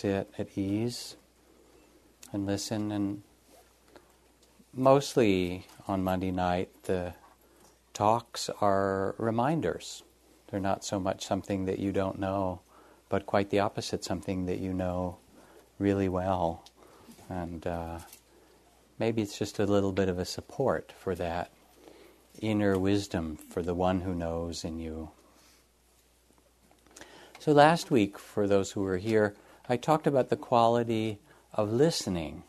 sit at ease and listen. And mostly on Monday night, the talks are reminders. They're not so much something that you don't know, but quite the opposite, something that you know really well. And uh, maybe it's just a little bit of a support for that inner wisdom for the one who knows in you. So, last week, for those who were here, I talked about the quality of listening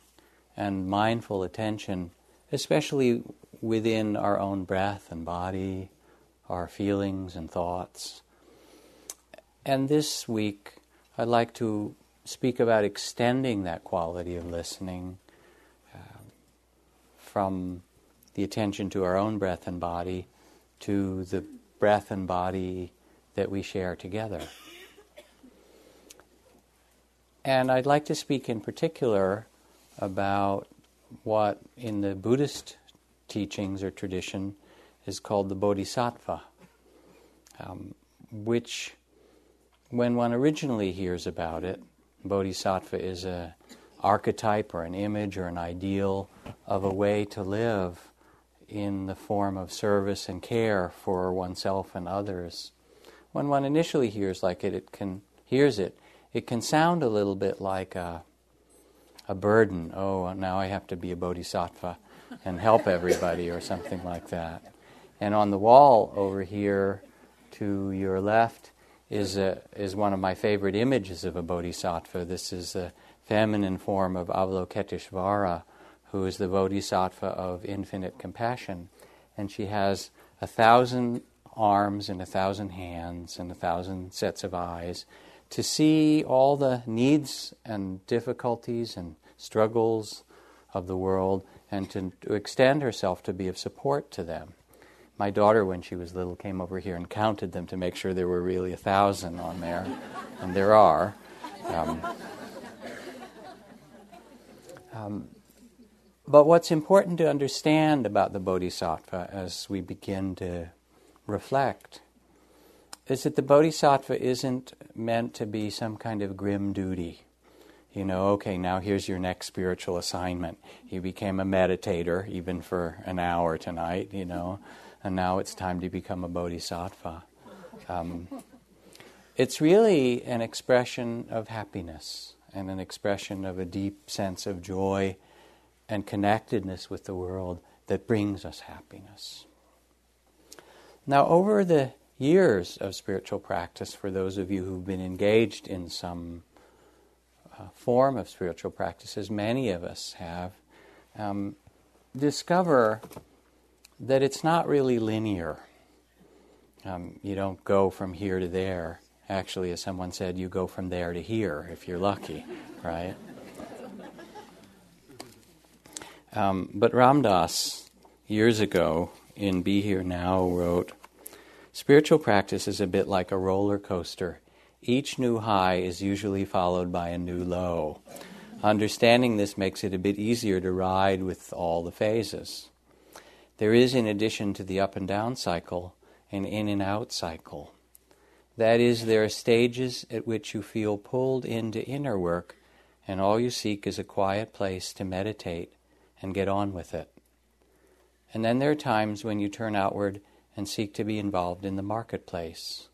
and mindful attention, especially within our own breath and body, our feelings and thoughts. And this week, I'd like to speak about extending that quality of listening uh, from the attention to our own breath and body to the breath and body that we share together. And I'd like to speak in particular about what in the Buddhist teachings or tradition is called the Bodhisattva, um, which, when one originally hears about it, Bodhisattva is an archetype or an image or an ideal of a way to live in the form of service and care for oneself and others. When one initially hears like it, it can hears it, it can sound a little bit like a, a burden. Oh, now I have to be a bodhisattva and help everybody, or something like that. And on the wall over here to your left is, a, is one of my favorite images of a bodhisattva. This is the feminine form of Avalokiteshvara, who is the bodhisattva of infinite compassion. And she has a thousand arms and a thousand hands and a thousand sets of eyes to see all the needs and difficulties and struggles of the world and to, to, extend herself to be of support to them. My daughter, when she was little, came over here and counted them to make sure there were really a thousand on there, and there are. Um, um, but what's important to understand about the Bodhisattva as we begin to reflect is that the bodhisattva isn't meant to be some kind of grim duty. You know, okay, now here's your next spiritual assignment. You became a meditator, even for an hour tonight, you know, and now it's time to become a bodhisattva. Um, it's really an expression of happiness and an expression of a deep sense of joy and connectedness with the world that brings us happiness. Now, over the years of spiritual practice for those of you who've been engaged in some uh, form of spiritual practice, as many of us have, um, discover that it's not really linear. Um, you don't go from here to there. Actually, as someone said, you go from there to here if you're lucky, right? Um, but Ram Dass, years ago, in Be Here Now, wrote Spiritual practice is a bit like a roller coaster. Each new high is usually followed by a new low. Understanding this makes it a bit easier to ride with all the phases. There is, in addition to the up and down cycle, an in and out cycle. That is, there are stages at which you feel pulled into inner work, and all you seek is a quiet place to meditate and get on with it. And then there are times when you turn outward and seek to be involved in the marketplace.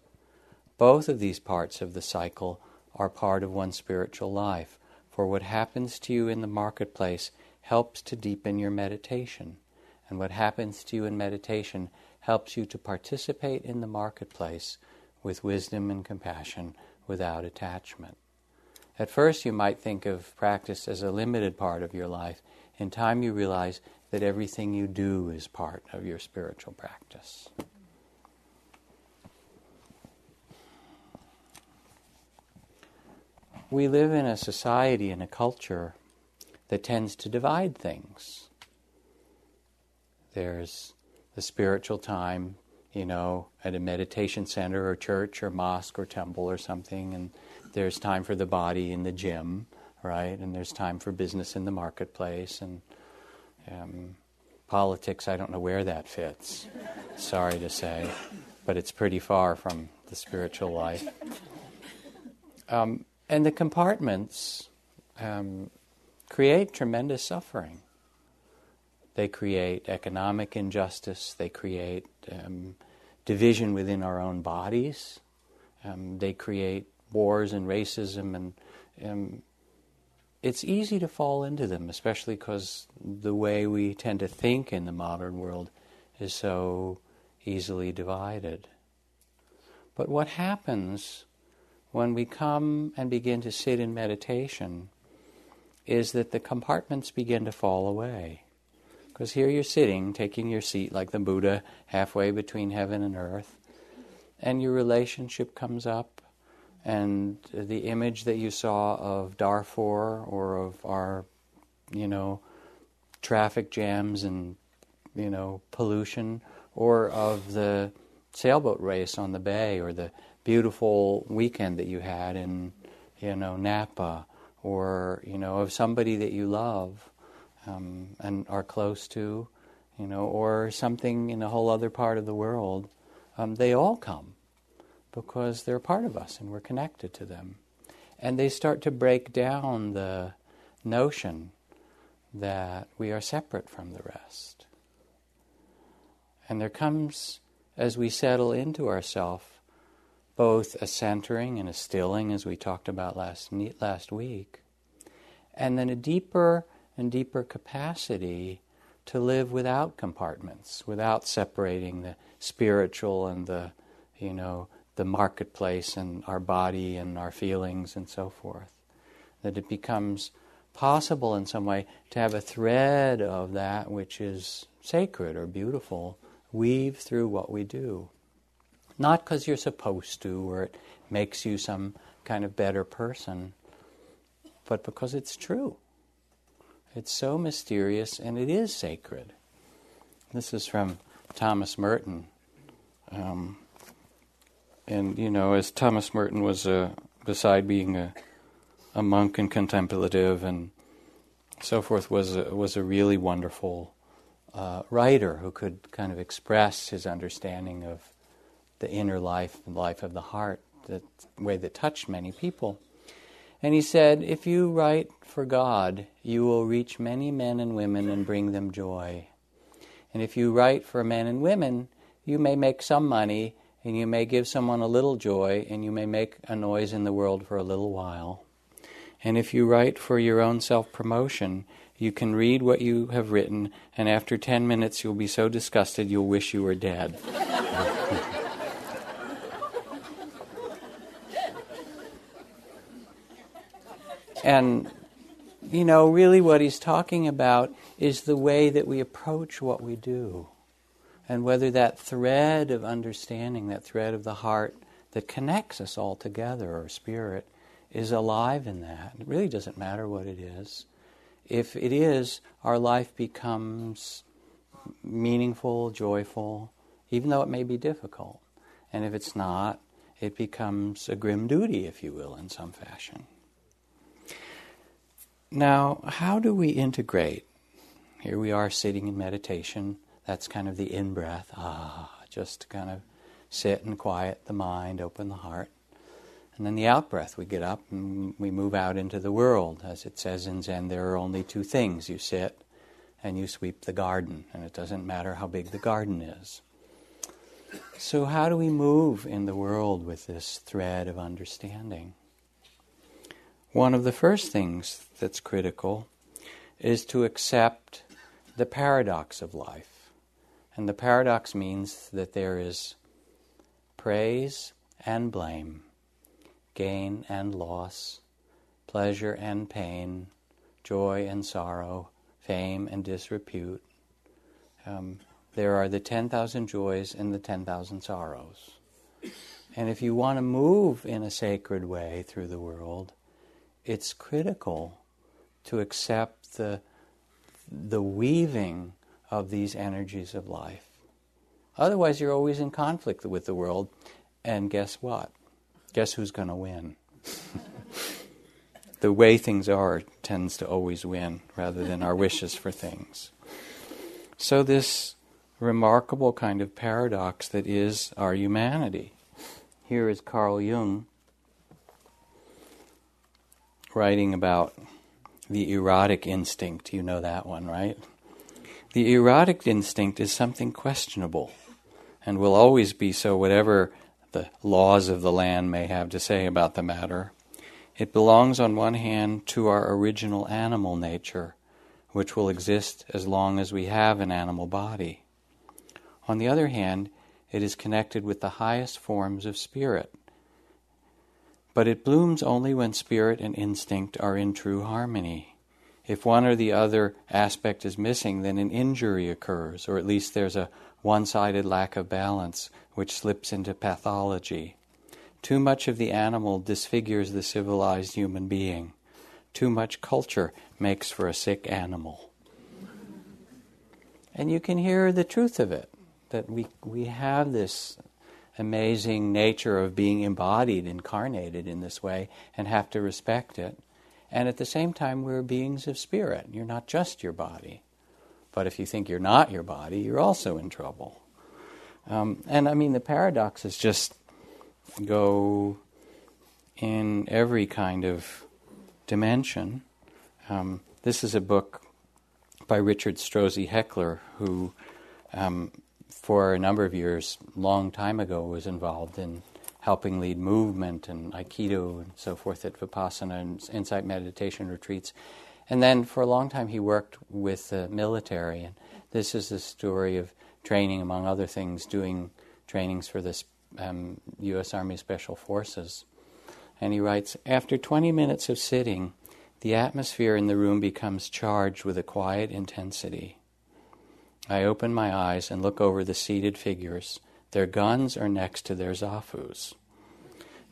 Both of these parts of the cycle are part of one's spiritual life, for what happens to you in the marketplace helps to deepen your meditation, and what happens to you in meditation helps you to participate in the marketplace with wisdom and compassion without attachment. At first, you might think of practice as a limited part of your life. In time, you realize that everything you do is part of your spiritual practice. We live in a society and a culture that tends to divide things. There's the spiritual time, you know, at a meditation center or church or mosque or temple or something, and there's time for the body in the gym, right? And there's time for business in the marketplace, and um, politics, I don't know where that fits, sorry to say, but it's pretty far from the spiritual life. Um, And the compartments um, create tremendous suffering. They create economic injustice, they create um, division within our own bodies, um, they create wars and racism, and um, it's easy to fall into them, especially because the way we tend to think in the modern world is so easily divided. But what happens when we come and begin to sit in meditation is that the compartments begin to fall away. Because here you're sitting, taking your seat like the Buddha, halfway between heaven and earth, and your relationship comes up, and the image that you saw of Darfur or of our, you know, traffic jams and, you know, pollution, or of the sailboat race on the bay, or the beautiful weekend that you had in, you know, Napa, or, you know, of somebody that you love um, and are close to, you know, or something in a whole other part of the world, um, they all come because they're part of us and we're connected to them. And they start to break down the notion that we are separate from the rest. And there comes, as we settle into ourself, both a centering and a stilling, as we talked about last, last week, and then a deeper and deeper capacity to live without compartments, without separating the spiritual and the, you know, the marketplace and our body and our feelings and so forth. That it becomes possible in some way to have a thread of that which is sacred or beautiful weave through what we do. Not because you're supposed to or it makes you some kind of better person, but because it's true. It's so mysterious and it is sacred. This is from Thomas Merton. Um, and, you know, as Thomas Merton was, a, beside being a, a monk and contemplative and so forth, was a, was a really wonderful uh, writer who could kind of express his understanding of the inner life and life of the heart, the way that touched many people. And he said, If you write for God, you will reach many men and women and bring them joy. And if you write for men and women, you may make some money and you may give someone a little joy and you may make a noise in the world for a little while. And if you write for your own self promotion, you can read what you have written, and after 10 minutes you'll be so disgusted you'll wish you were dead. And, you know, really what he's talking about is the way that we approach what we do. And whether that thread of understanding, that thread of the heart that connects us all together, or spirit, is alive in that. It really doesn't matter what it is. If it is, our life becomes meaningful, joyful, even though it may be difficult. And if it's not, it becomes a grim duty, if you will, in some fashion. Now, how do we integrate? Here we are sitting in meditation. That's kind of the in breath. Ah, just to kind of sit and quiet the mind, open the heart. And then the out breath, we get up and we move out into the world. As it says in Zen, there are only two things you sit and you sweep the garden, and it doesn't matter how big the garden is. So, how do we move in the world with this thread of understanding? One of the first things that's critical is to accept the paradox of life. And the paradox means that there is praise and blame, gain and loss, pleasure and pain, joy and sorrow, fame and disrepute. Um, there are the 10,000 joys and the 10,000 sorrows. And if you want to move in a sacred way through the world, it's critical to accept the, the weaving of these energies of life. Otherwise, you're always in conflict with the world, and guess what? Guess who's going to win? the way things are tends to always win rather than our wishes for things. So, this remarkable kind of paradox that is our humanity. Here is Carl Jung writing about the erotic instinct. You know that one, right? The erotic instinct is something questionable and will always be so, whatever the laws of the land may have to say about the matter. It belongs, on one hand, to our original animal nature, which will exist as long as we have an animal body. On the other hand, it is connected with the highest forms of spirit. But it blooms only when spirit and instinct are in true harmony. If one or the other aspect is missing, then an injury occurs, or at least there's a one sided lack of balance which slips into pathology. Too much of the animal disfigures the civilized human being. Too much culture makes for a sick animal. And you can hear the truth of it that we, we have this amazing nature of being embodied, incarnated in this way, and have to respect it. And at the same time, we're beings of spirit. You're not just your body. But if you think you're not your body, you're also in trouble. Um, and I mean, the paradoxes just go in every kind of dimension. Um, this is a book by Richard Strozzi Heckler, who um, for a number of years, long time ago, was involved in helping lead movement and Aikido and so forth at Vipassana and insight meditation retreats. And then for a long time, he worked with the military. And this is the story of training, among other things, doing trainings for the um, U.S. Army Special Forces. And he writes After 20 minutes of sitting, the atmosphere in the room becomes charged with a quiet intensity. I open my eyes and look over the seated figures. Their guns are next to their zafus.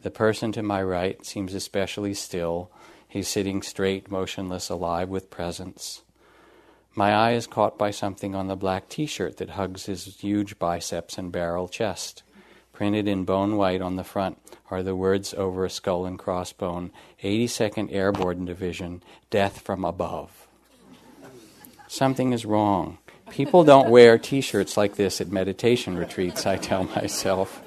The person to my right seems especially still. He's sitting straight, motionless, alive with presence. My eye is caught by something on the black t shirt that hugs his huge biceps and barrel chest. Printed in bone white on the front are the words over a skull and crossbone 82nd Airborne Division, Death from Above. Something is wrong. People don't wear t shirts like this at meditation retreats, I tell myself.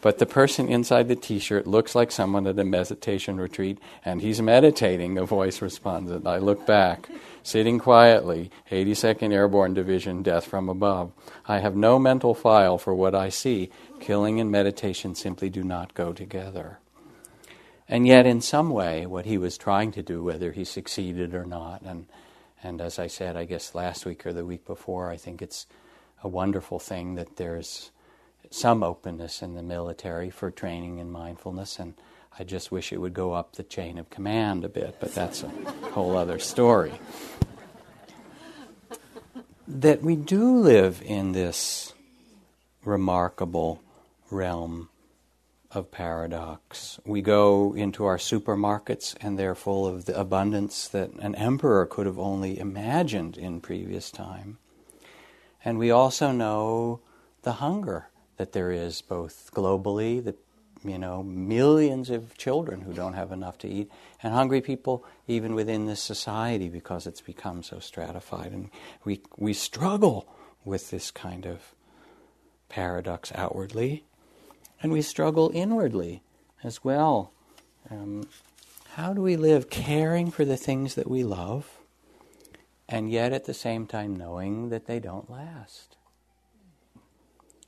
But the person inside the t shirt looks like someone at a meditation retreat, and he's meditating, a voice responds. And I look back, sitting quietly, 82nd Airborne Division, death from above. I have no mental file for what I see. Killing and meditation simply do not go together. And yet, in some way, what he was trying to do, whether he succeeded or not, and and as I said, I guess last week or the week before, I think it's a wonderful thing that there's some openness in the military for training in mindfulness, and I just wish it would go up the chain of command a bit, but that's a whole other story. That we do live in this remarkable realm of paradox. We go into our supermarkets and they're full of the abundance that an emperor could have only imagined in previous time. And we also know the hunger that there is both globally, the you know, millions of children who don't have enough to eat, and hungry people even within this society because it's become so stratified. And we, we struggle with this kind of paradox outwardly and we struggle inwardly as well. Um, how do we live caring for the things that we love and yet at the same time knowing that they don't last?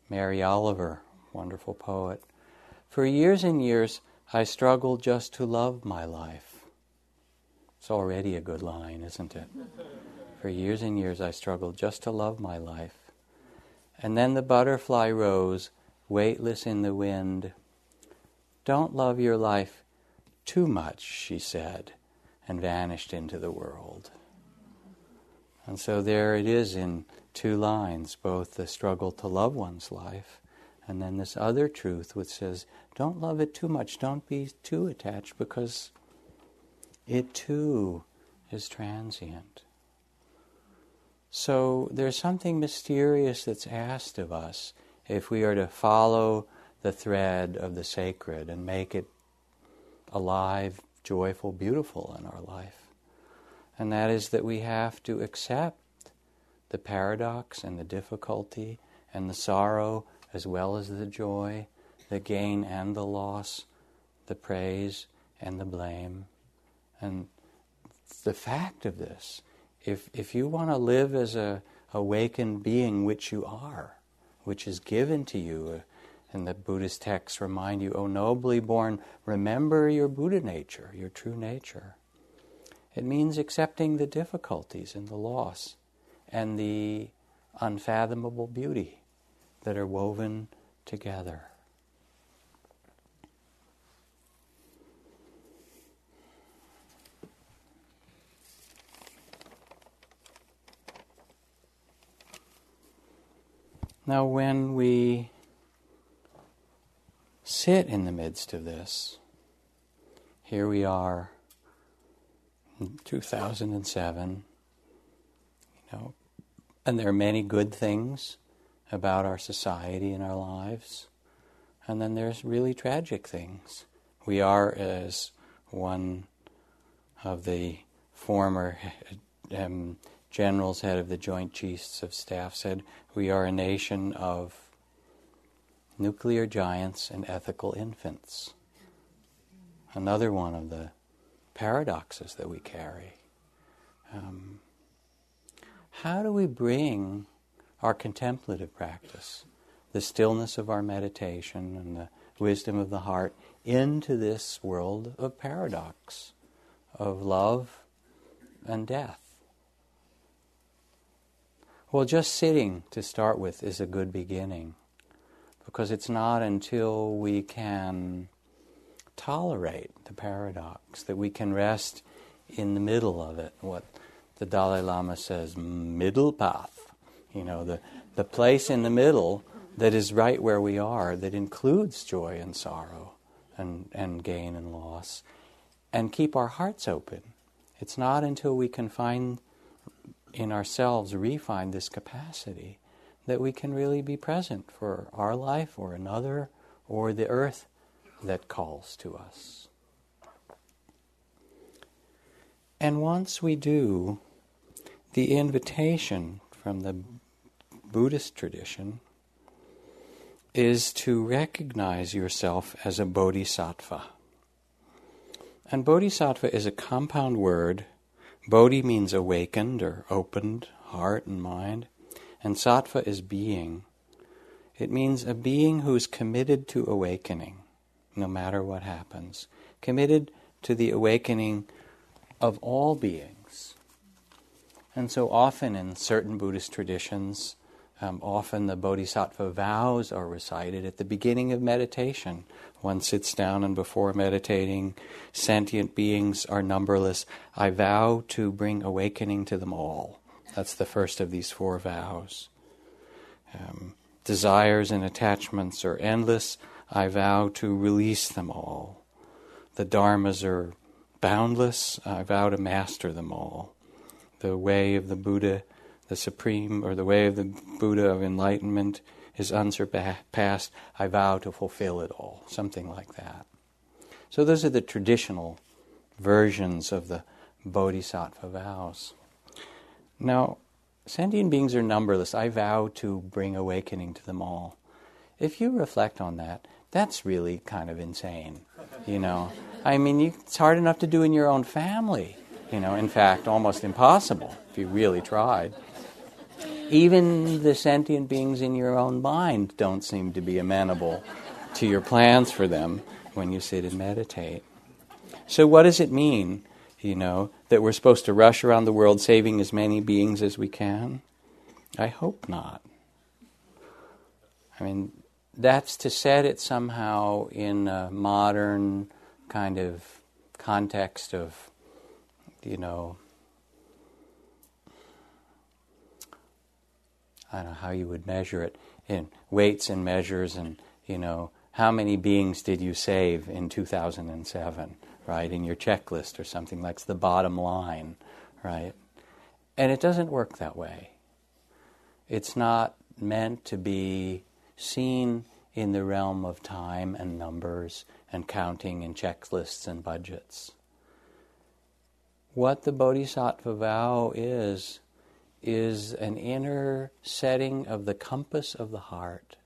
Mary Oliver, wonderful poet. For years and years, I struggled just to love my life. It's already a good line, isn't it? For years and years, I struggled just to love my life. And then the butterfly rose weightless in the wind. Don't love your life too much, she said, and vanished into the world. And so there it is in two lines both the struggle to love one's life and then this other truth which says, don't love it too much, don't be too attached because it too is transient. So there's something mysterious that's asked of us if we are to follow the thread of the sacred and make it alive, joyful, beautiful in our life. And that is that we have to accept the paradox and the difficulty and the sorrow as well as the joy, the gain and the loss, the praise and the blame. And the fact of this, if, if you want to live as a awakened being, which you are, which is given to you, and the Buddhist texts remind you, O nobly born, remember your Buddha nature, your true nature. It means accepting the difficulties and the loss and the unfathomable beauty that are woven together. Now, when we sit in the midst of this, here we are 2007, you know, and there are many good things about our society and our lives, and then there's really tragic things. We are, as one of the former um, generals, head of the Joint Chiefs of Staff, said, we are a nation of nuclear giants and ethical infants. Another one of the paradoxes that we carry. Um, how do we bring our contemplative practice, the stillness of our meditation and the wisdom of the heart, into this world of paradox, of love and death? Well, just sitting to start with is a good beginning because it's not until we can tolerate the paradox, that we can rest in the middle of it, what the Dalai Lama says, middle path. You know, the, the place in the middle that is right where we are, that includes joy and sorrow and, and gain and loss, and keep our hearts open. It's not until we can find in ourselves, refine this capacity, that we can really be present for our life or another or the earth that calls to us. And once we do, the invitation from the Buddhist tradition is to recognize yourself as a bodhisattva. And bodhisattva is a compound word. Bodhi means awakened or opened, heart and mind, and sattva is being. It means a being who is committed to awakening no matter what happens, committed to the awakening of all beings. And so often in certain Buddhist traditions, um, often the bodhisattva vows are recited at the beginning of meditation. One sits down and before meditating, sentient beings are numberless. I vow to bring awakening to them all. That's the first of these four vows. Um, desires and attachments are endless. I vow to release them all. The dharmas are boundless. I vow to master them all. The way of the Buddha, the supreme, or the way of the Buddha of enlightenment is unsurpassed. I vow to fulfill it all. Something like that. So, those are the traditional versions of the bodhisattva vows. Now, sentient beings are numberless. I vow to bring awakening to them all. If you reflect on that, that's really kind of insane, you know. I mean, you, it's hard enough to do in your own family, you know, in fact, almost impossible if you really tried. Even the sentient beings in your own mind don't seem to be amenable to your plans for them when you sit and meditate. So, what does it mean, you know, that we're supposed to rush around the world saving as many beings as we can? I hope not. I mean, that's to set it somehow in a modern kind of context of, you know, I don't know how you would measure it in weights and measures and, you know, how many beings did you save in 2007, right, in your checklist or something. That's the bottom line, right? And it doesn't work that way. It's not meant to be seen in the realm of time and numbers and counting and checklists and budgets. What the Bodhisattva vow is, is an inner setting of the compass of the heart.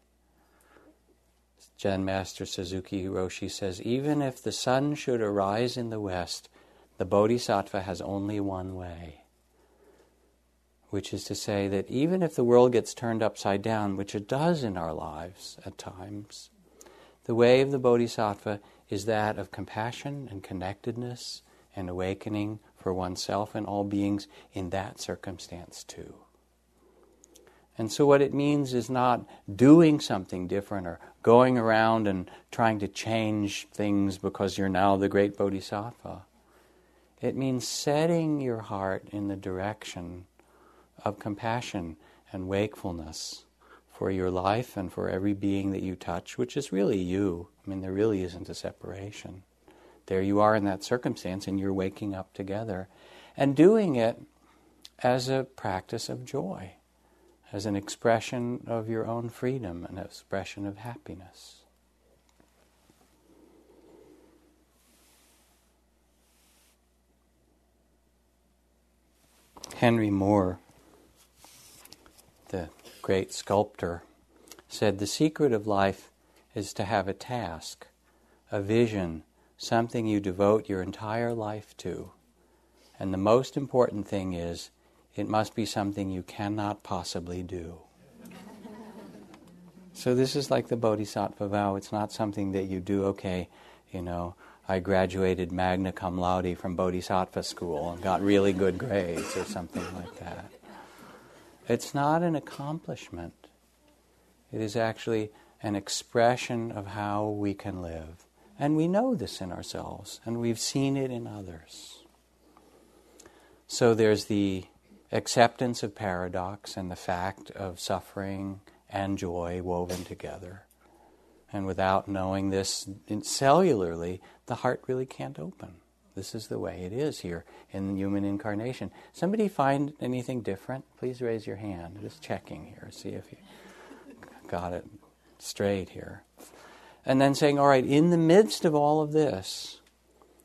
Zen Master Suzuki Roshi says even if the sun should arise in the west, the Bodhisattva has only one way, which is to say that even if the world gets turned upside down, which it does in our lives at times, the way of the Bodhisattva is that of compassion and connectedness and awakening for oneself and all beings in that circumstance too. And so, what it means is not doing something different or going around and trying to change things because you're now the great bodhisattva. It means setting your heart in the direction of compassion and wakefulness for your life and for every being that you touch, which is really you. I mean, there really isn't a separation. There you are in that circumstance, and you're waking up together. And doing it as a practice of joy, as an expression of your own freedom, an expression of happiness. Henry Moore, the great sculptor, said the secret of life is to have a task, a vision, something you devote your entire life to. And the most important thing is, it must be something you cannot possibly do. so, this is like the Bodhisattva vow. It's not something that you do, okay, you know, I graduated magna cum laude from Bodhisattva school and got really good grades or something like that. It's not an accomplishment, it is actually an expression of how we can live. And we know this in ourselves, and we've seen it in others. So there's the acceptance of paradox and the fact of suffering and joy woven together. And without knowing this cellularly, the heart really can't open. This is the way it is here in human incarnation. Somebody find anything different? Please raise your hand. Just checking here, see if you got it straight here. And then saying, all right, in the midst of all of this,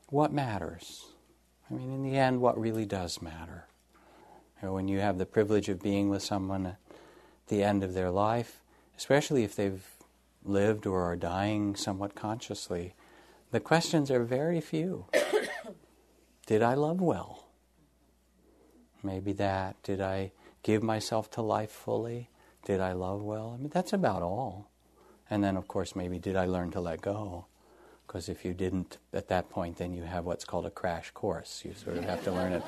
what matters? I mean, in the end, what really does matter? You know, when you have the privilege of being with someone at the end of their life, especially if they've lived or are dying somewhat consciously, the questions are very few. Did I love well? Maybe that. Did I give myself to life fully? Did I love well? I mean, that's about all. And then, of course, maybe did I learn to let go? Because if you didn't at that point, then you have what's called a crash course. You sort of have to learn it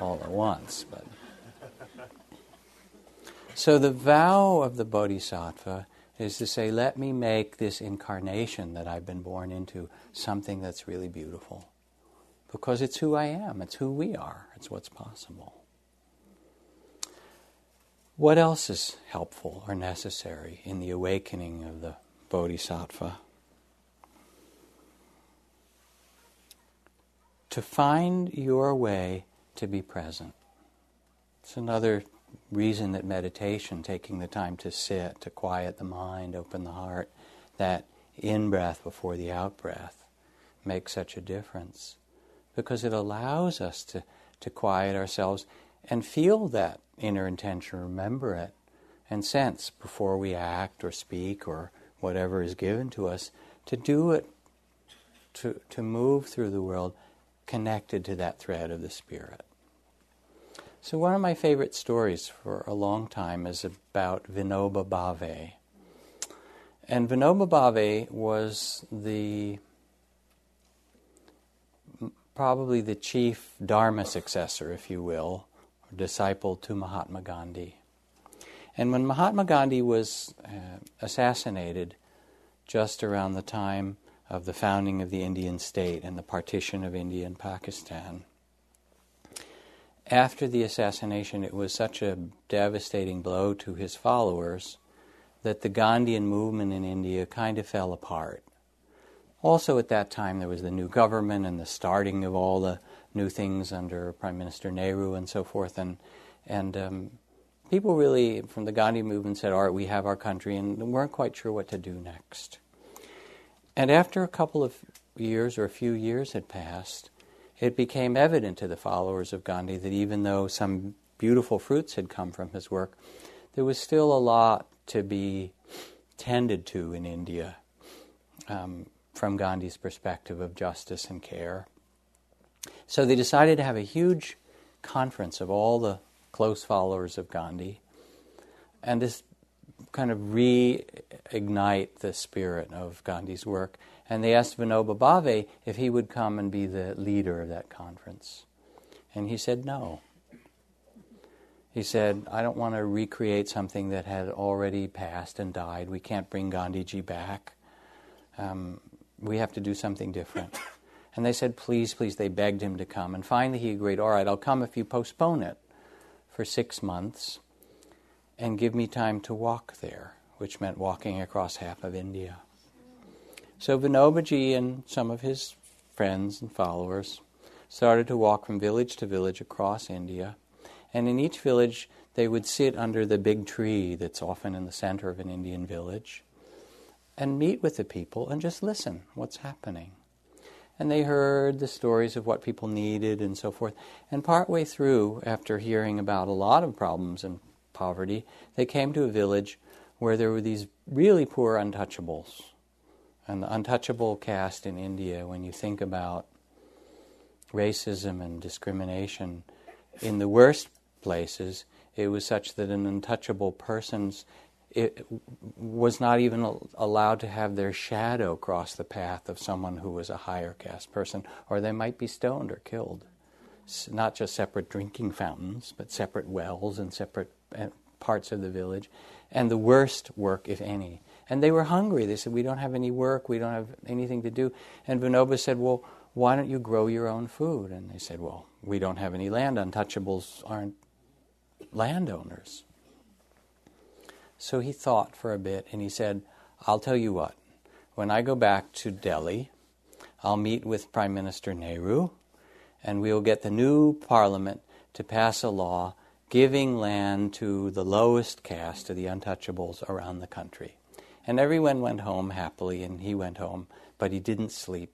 all at once. But so the vow of the bodhisattva is to say, let me make this incarnation that I've been born into something that's really beautiful. Because it's who I am, it's who we are, it's what's possible. What else is helpful or necessary in the awakening of the bodhisattva? To find your way to be present. It's another reason that meditation, taking the time to sit, to quiet the mind, open the heart, that in breath before the out breath makes such a difference. Because it allows us to, to quiet ourselves and feel that inner intention, remember it, and sense before we act or speak or whatever is given to us, to do it, to, to move through the world connected to that thread of the Spirit. So, one of my favorite stories for a long time is about Vinoba Bhave. And Vinoba Bhave was the probably the chief Dharma successor, if you will, disciple to Mahatma Gandhi. And when Mahatma Gandhi was uh, assassinated just around the time of the founding of the Indian state and the partition of India and Pakistan, after the assassination, it was such a devastating blow to his followers that the Gandhian movement in India kind of fell apart. Also, at that time, there was the new government and the starting of all the new things under Prime Minister Nehru and so forth. And, and um, people really, from the Gandhi movement, said, All right, we have our country, and weren't quite sure what to do next. And after a couple of years or a few years had passed, it became evident to the followers of Gandhi that even though some beautiful fruits had come from his work, there was still a lot to be tended to in India um, from Gandhi's perspective of justice and care. So they decided to have a huge conference of all the close followers of Gandhi and this kind of reignite the spirit of Gandhi's work. And they asked Vinoba Bhave if he would come and be the leader of that conference. And he said no. He said, I don't want to recreate something that had already passed and died. We can't bring Gandhiji back. Um, we have to do something different. And they said, please, please. They begged him to come. And finally he agreed, all right, I'll come if you postpone it for six months and give me time to walk there, which meant walking across half of India. So Vinobaji and some of his friends and followers started to walk from village to village across India. And in each village, they would sit under the big tree that's often in the center of an Indian village and meet with the people and just listen what's happening. And they heard the stories of what people needed and so forth. And partway through, after hearing about a lot of problems and poverty, they came to a village where there were these really poor untouchables. And the untouchable caste in India, when you think about racism and discrimination, in the worst places, it was such that an untouchable person's it was not even allowed to have their shadow cross the path of someone who was a higher caste person, or they might be stoned or killed. Not just separate drinking fountains, but separate wells and separate parts of the village, and the worst work, if any. And they were hungry. They said, We don't have any work, we don't have anything to do. And Vinoba said, Well, why don't you grow your own food? And they said, Well, we don't have any land. Untouchables aren't landowners. So he thought for a bit and he said, I'll tell you what, when I go back to Delhi, I'll meet with Prime Minister Nehru and we'll get the new parliament to pass a law giving land to the lowest caste, to the untouchables around the country. And everyone went home happily, and he went home, but he didn't sleep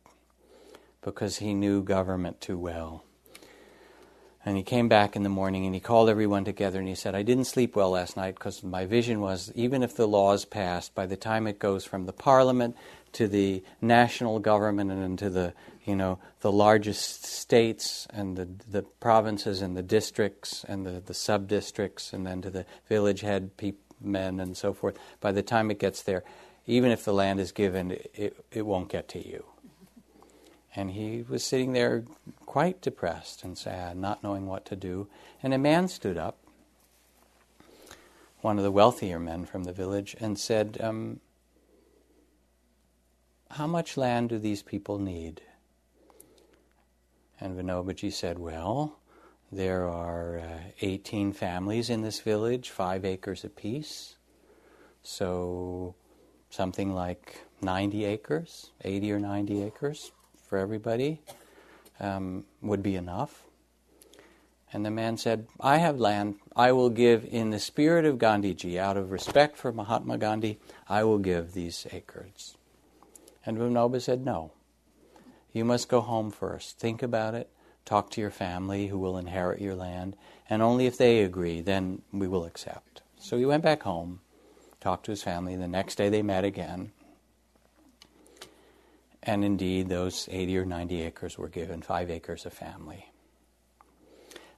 because he knew government too well. And he came back in the morning and he called everyone together and he said, I didn't sleep well last night because my vision was even if the law is passed, by the time it goes from the parliament to the national government and into the you know, the largest states and the, the provinces and the districts and the, the sub districts, and then to the village head pe- men and so forth. By the time it gets there, even if the land is given, it, it won't get to you. And he was sitting there quite depressed and sad, not knowing what to do. And a man stood up, one of the wealthier men from the village, and said, um, How much land do these people need? And Vinobaji said, Well, there are uh, 18 families in this village, five acres apiece. So something like 90 acres, 80 or 90 acres for everybody um, would be enough. And the man said, I have land. I will give in the spirit of Gandhiji, out of respect for Mahatma Gandhi, I will give these acres. And Vinoba said, No. You must go home first. Think about it. Talk to your family who will inherit your land. And only if they agree, then we will accept. So he went back home, talked to his family. The next day they met again. And indeed, those 80 or 90 acres were given, five acres a family.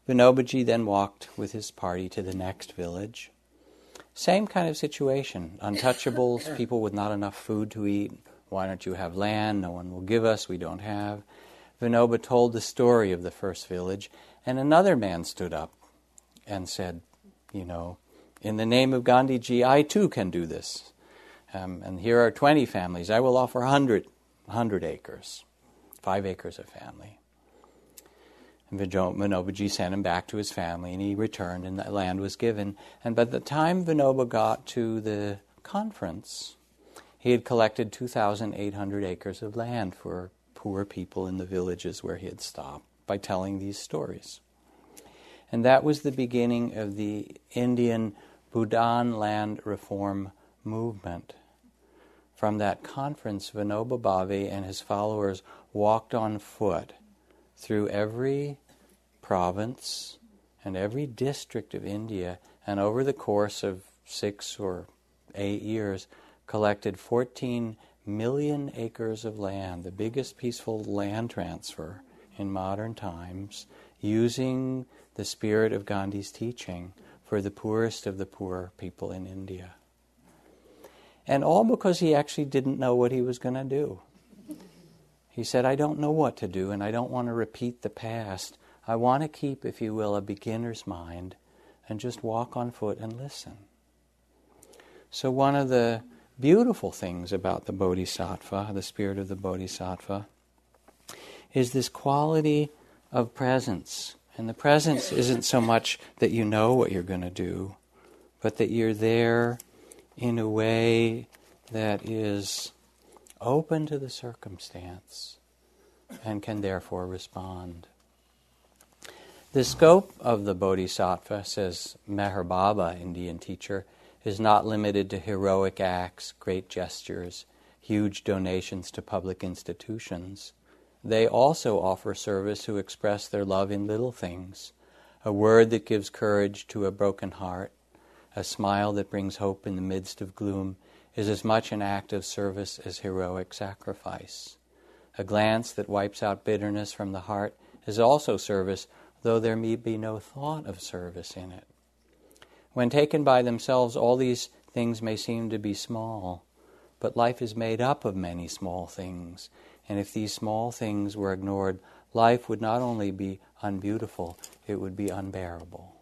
Vinobaji then walked with his party to the next village. Same kind of situation. Untouchables, people with not enough food to eat, why don't you have land? No one will give us, we don't have. Vinoba told the story of the first village, and another man stood up and said, You know, in the name of Gandhiji, I too can do this. Um, and here are 20 families. I will offer 100, 100 acres, five acres a family. And Vinobaji sent him back to his family, and he returned, and the land was given. And by the time Vinoba got to the conference, he had collected 2,800 acres of land for poor people in the villages where he had stopped by telling these stories. And that was the beginning of the Indian Bhoodan land reform movement. From that conference, Vinoba Bhave and his followers walked on foot through every province and every district of India, and over the course of six or eight years, collected 14 million acres of land, the biggest peaceful land transfer in modern times using the spirit of Gandhi's teaching for the poorest of the poor people in India. And all because he actually didn't know what he was going to do. He said, I don't know what to do, and I don't want to repeat the past. I want to keep, if you will, a beginner's mind and just walk on foot and listen. So, one of the beautiful things about the Bodhisattva, the spirit of the Bodhisattva, is this quality of presence. And the presence isn't so much that you know what you're going to do, but that you're there in a way that is open to the circumstance and can therefore respond. The scope of the bodhisattva, says Meher Baba, Indian teacher, is not limited to heroic acts, great gestures, huge donations to public institutions. They also offer service who express their love in little things a word that gives courage to a broken heart, a smile that brings hope in the midst of gloom, is as much an act of service as heroic sacrifice. A glance that wipes out bitterness from the heart is also service, though there may be no thought of service in it. When taken by themselves, all these things may seem to be small, but life is made up of many small things, and if these small things were ignored, life would not only be unbeautiful, it would be unbearable.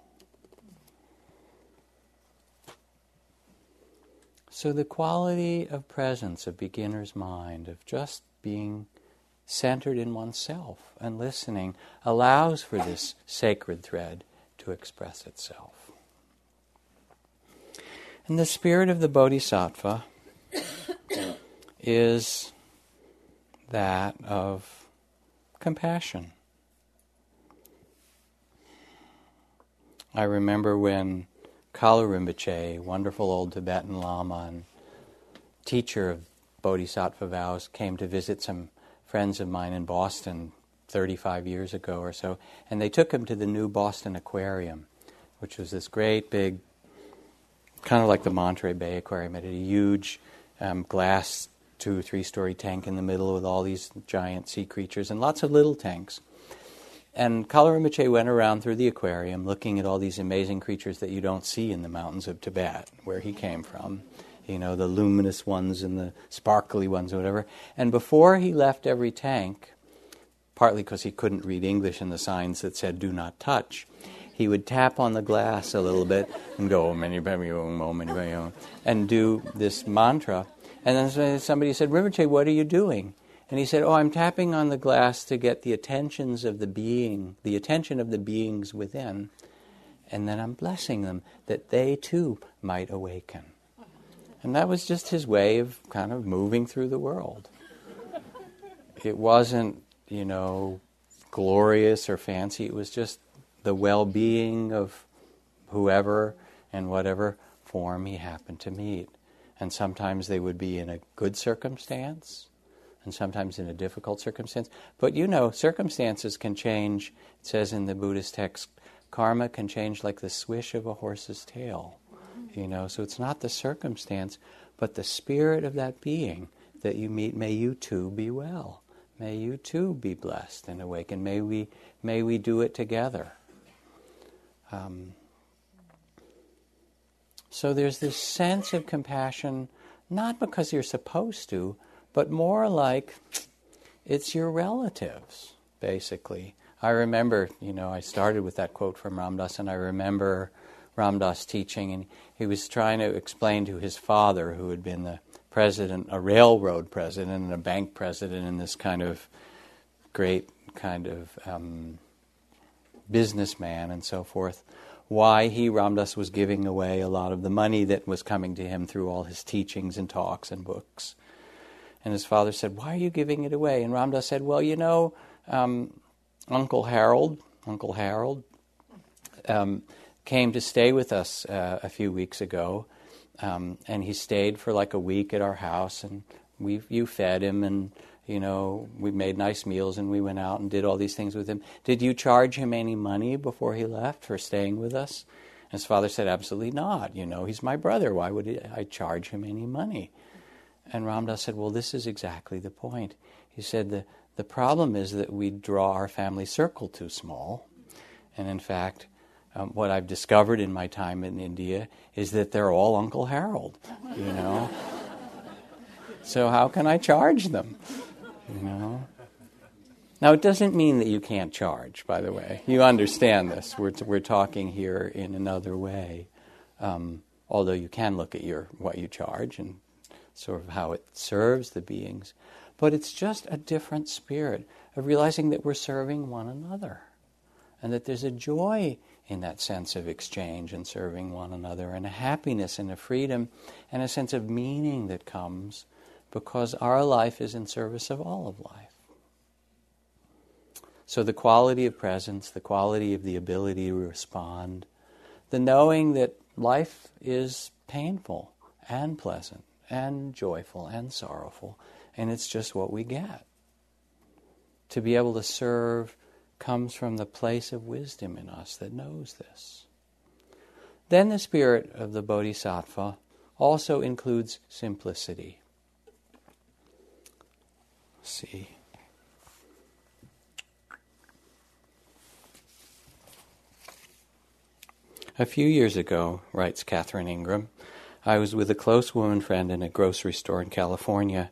So, the quality of presence of beginner's mind, of just being centered in oneself and listening, allows for this sacred thread to express itself. And the spirit of the Bodhisattva is that of compassion. I remember when Kalu Rinpoche, wonderful old Tibetan Lama and teacher of Bodhisattva vows, came to visit some friends of mine in Boston 35 years ago or so, and they took him to the new Boston Aquarium, which was this great big, kind of like the Monterey Bay Aquarium. It had a huge um, glass two or three story tank in the middle with all these giant sea creatures and lots of little tanks. And Kalu Rinpoche went around through the aquarium looking at all these amazing creatures that you don't see in the mountains of Tibet, where he came from. You know, the luminous ones and the sparkly ones, or whatever. And before he left every tank, partly because he couldn't read English and the signs that said do not touch, he would tap on the glass a little bit and go, oh, many, many, oh, oh, many, and do this mantra. And then somebody said, Rinpoche, what are you doing? And he said, Oh, I'm tapping on the glass to get the attentions of the being, the attention of the beings within. And then I'm blessing them that they too might awaken. And that was just his way of kind of moving through the world. It wasn't, you know, glorious or fancy. It was just the well being of whoever and whatever form he happened to meet. And sometimes they would be in a good circumstance, and sometimes in a difficult circumstance. But you know, circumstances can change. It says in the Buddhist text, karma can change like the swish of a horse's tail. You know, so it's not the circumstance, but the spirit of that being that you meet. May you too be well. May you too be blessed and awakened. May we, may we do it together. Um, so there's this sense of compassion, not because you're supposed to, but more like it's your relatives, basically. I remember, you know, I started with that quote from Ram Dass, and I remember Ram Dass teaching, and he was trying to explain to his father, who had been the president, a railroad president, and a bank president, and this kind of great kind of um, businessman and so forth, why he, Ram Dass, was giving away a lot of the money that was coming to him through all his teachings and talks and books. And his father said, Why are you giving it away? And Ram Dass said, Well, you know, um, Uncle Harold, Uncle Harold, um, came to stay with us uh, a few weeks ago. Um, and he stayed for like a week at our house, and we you fed him, and you know we made nice meals, and we went out and did all these things with him. Did you charge him any money before he left for staying with us? And his father said, "Absolutely not. You know, he's my brother. Why would I charge him any money?" And Ram Dass said, Well, this is exactly the point. He said, the, The problem is that we draw our family circle too small. And in fact, um, what I've discovered in my time in India is that they're all Uncle Harold, you know. so how can I charge them? You know. Now it doesn't mean that you can't charge. By the way, you understand this. We're t- we're talking here in another way. Um, although you can look at your what you charge and sort of how it serves the beings, but it's just a different spirit of realizing that we're serving one another, and that there's a joy in that sense of exchange and serving one another, and a happiness and a freedom and a sense of meaning that comes because our life is in service of all of life. So, the quality of presence, the quality of the ability to respond, the knowing that life is painful and pleasant and joyful and sorrowful, and it's just what we get. To be able to serve comes from the place of wisdom in us that knows this. Then the spirit of the bodhisattva also includes simplicity. Let's see. A few years ago, writes Catherine Ingram, I was with a close woman friend in a grocery store in California.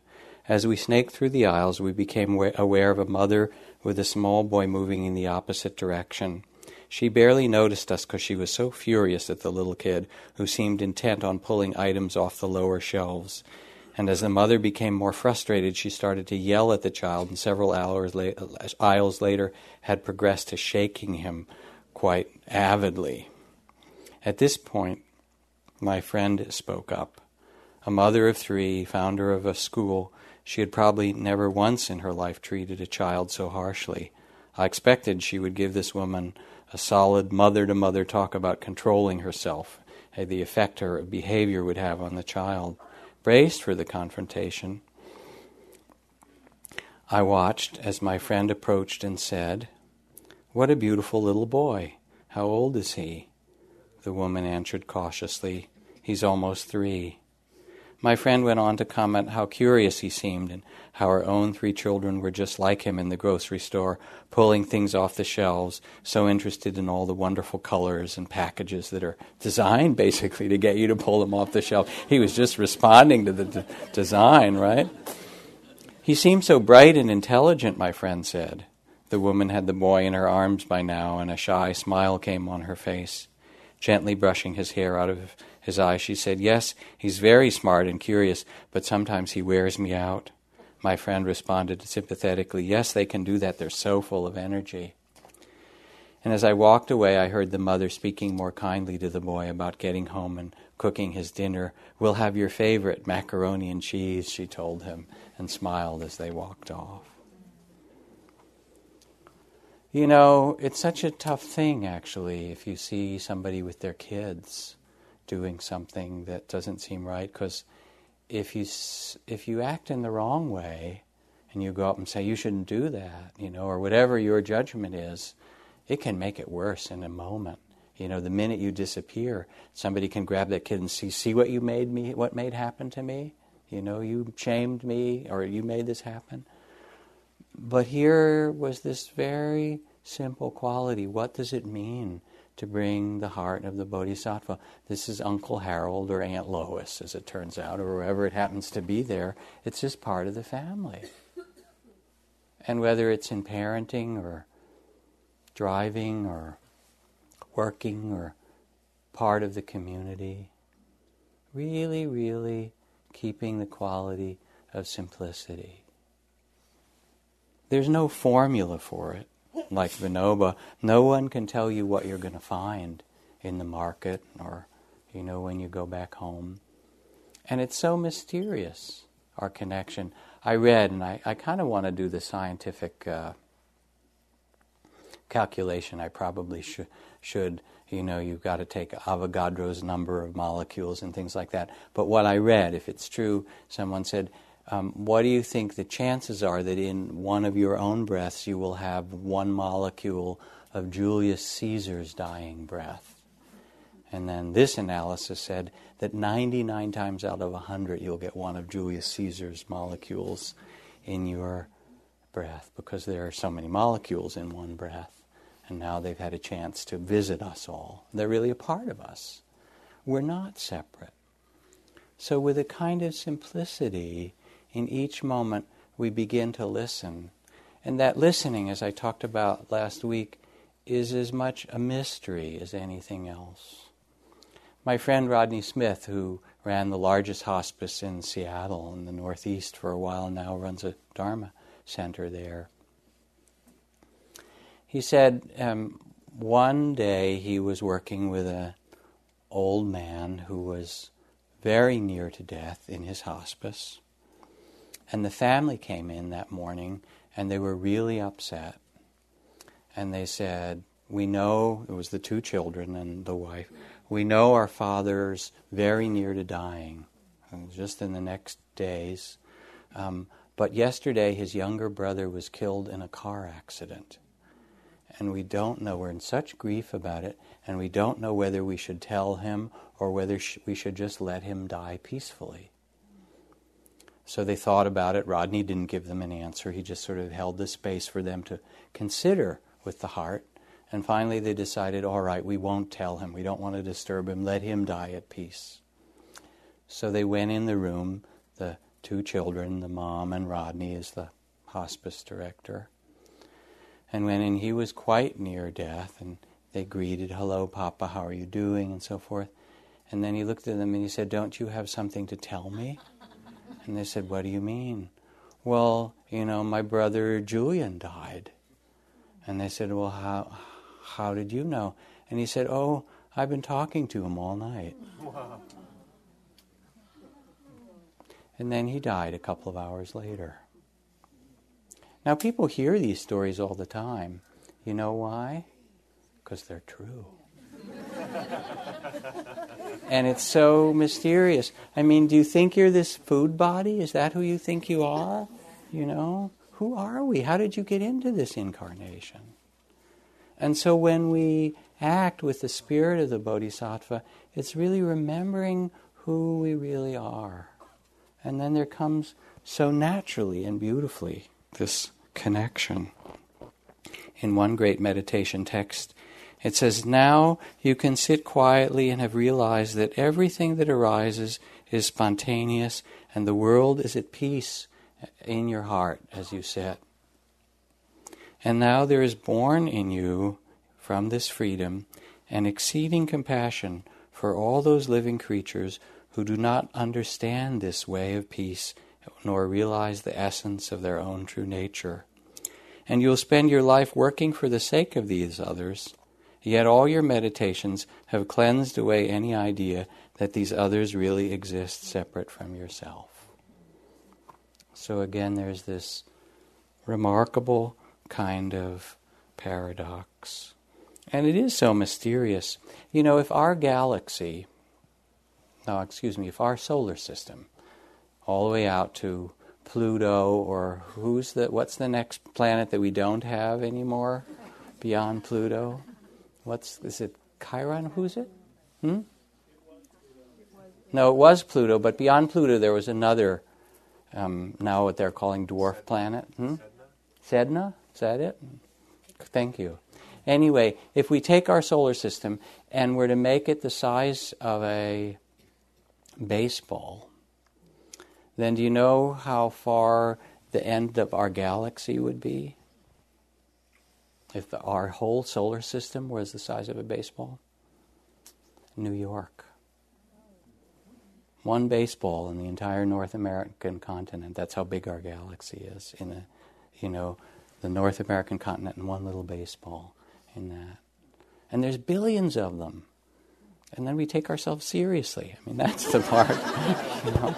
As we snaked through the aisles, we became aware of a mother with a small boy moving in the opposite direction. She barely noticed us because she was so furious at the little kid, who seemed intent on pulling items off the lower shelves. And as the mother became more frustrated, she started to yell at the child, and several hours la- aisles later had progressed to shaking him quite avidly. At this point, my friend spoke up. A mother of three, founder of a school, she had probably never once in her life treated a child so harshly. I expected she would give this woman a solid mother to mother talk about controlling herself, and the effect her behavior would have on the child. Braced for the confrontation, I watched as my friend approached and said, What a beautiful little boy. How old is he? The woman answered cautiously. He's almost three. My friend went on to comment how curious he seemed and how her own three children were just like him in the grocery store, pulling things off the shelves, so interested in all the wonderful colors and packages that are designed basically to get you to pull them off the shelf. He was just responding to the d- design, right? He seemed so bright and intelligent, my friend said. The woman had the boy in her arms by now, and a shy smile came on her face. Gently brushing his hair out of his eyes, she said, Yes, he's very smart and curious, but sometimes he wears me out. My friend responded sympathetically, Yes, they can do that. They're so full of energy. And as I walked away, I heard the mother speaking more kindly to the boy about getting home and cooking his dinner. We'll have your favorite macaroni and cheese, she told him, and smiled as they walked off. You know, it's such a tough thing, actually, if you see somebody with their kids doing something that doesn't seem right, because if you if you act in the wrong way and you go up and say you shouldn't do that, you know, or whatever your judgment is, it can make it worse in a moment. You know, the minute you disappear, somebody can grab that kid and see, see what you made me, what made happen to me. You know, you shamed me, or you made this happen. But here was this very simple quality. What does it mean to bring the heart of the Bodhisattva? This is Uncle Harold or Aunt Lois, as it turns out, or whoever it happens to be there. It's just part of the family. And whether it's in parenting or driving or working or part of the community, really, really keeping the quality of simplicity. There's no formula for it like Vinoba, no one can tell you what you're going to find in the market or, you know, when you go back home. And it's so mysterious, our connection. I read, and I, I kind of want to do the scientific uh, calculation. I probably sh- should. You know, you've got to take Avogadro's number of molecules and things like that. But what I read, if it's true, someone said um, what do you think the chances are that in one of your own breaths you will have one molecule of Julius Caesar's dying breath? And then this analysis said that 99 times out of 100 you'll get one of Julius Caesar's molecules in your breath because there are so many molecules in one breath. And now they've had a chance to visit us all. They're really a part of us. We're not separate. So, with a kind of simplicity, in each moment we begin to listen. And that listening, as I talked about last week, is as much a mystery as anything else. My friend Rodney Smith, who ran the largest hospice in Seattle in the Northeast for a while, now runs a Dharma center there. He said um, one day he was working with an old man who was very near to death in his hospice. And the family came in that morning and they were really upset. And they said, We know, it was the two children and the wife, we know our father's very near to dying, just in the next days. Um, but yesterday, his younger brother was killed in a car accident. And we don't know, we're in such grief about it, and we don't know whether we should tell him or whether sh- we should just let him die peacefully. So they thought about it. Rodney didn't give them an answer. He just sort of held the space for them to consider with the heart. And finally, they decided all right, we won't tell him. We don't want to disturb him. Let him die at peace. So they went in the room, the two children, the mom, and Rodney as the hospice director. And when and he was quite near death, and they greeted, Hello, Papa, how are you doing? and so forth. And then he looked at them and he said, Don't you have something to tell me? And they said, What do you mean? Well, you know, my brother Julian died. And they said, Well, how, how did you know? And he said, Oh, I've been talking to him all night. Wow. And then he died a couple of hours later. Now, people hear these stories all the time. You know why? Because they're true. and it's so mysterious. I mean, do you think you're this food body? Is that who you think you are? You know? Who are we? How did you get into this incarnation? And so when we act with the spirit of the Bodhisattva, it's really remembering who we really are. And then there comes so naturally and beautifully this connection. In one great meditation text, it says, Now you can sit quietly and have realized that everything that arises is spontaneous and the world is at peace in your heart as you sit. And now there is born in you, from this freedom, an exceeding compassion for all those living creatures who do not understand this way of peace nor realize the essence of their own true nature. And you'll spend your life working for the sake of these others, yet all your meditations have cleansed away any idea that these others really exist separate from yourself. So again, there's this remarkable kind of paradox. And it is so mysterious. You know, if our galaxy, no, excuse me, if our solar system, all the way out to Pluto, or who's the, what's the next planet that we don't have anymore beyond Pluto? What's, is it Chiron? Who's it? Hmm? No, it was Pluto, but beyond Pluto there was another, um, now what they're calling dwarf planet. Hmm? Sedna? Is that it? Thank you. Anyway, if we take our solar system and we're to make it the size of a baseball, then do you know how far the end of our galaxy would be? If our whole solar system was the size of a baseball? New York. One baseball in the entire North American continent. That's how big our galaxy is in a, you know, the North American continent and one little baseball in that. And there's billions of them. And then we take ourselves seriously. I mean, that's the part. you know?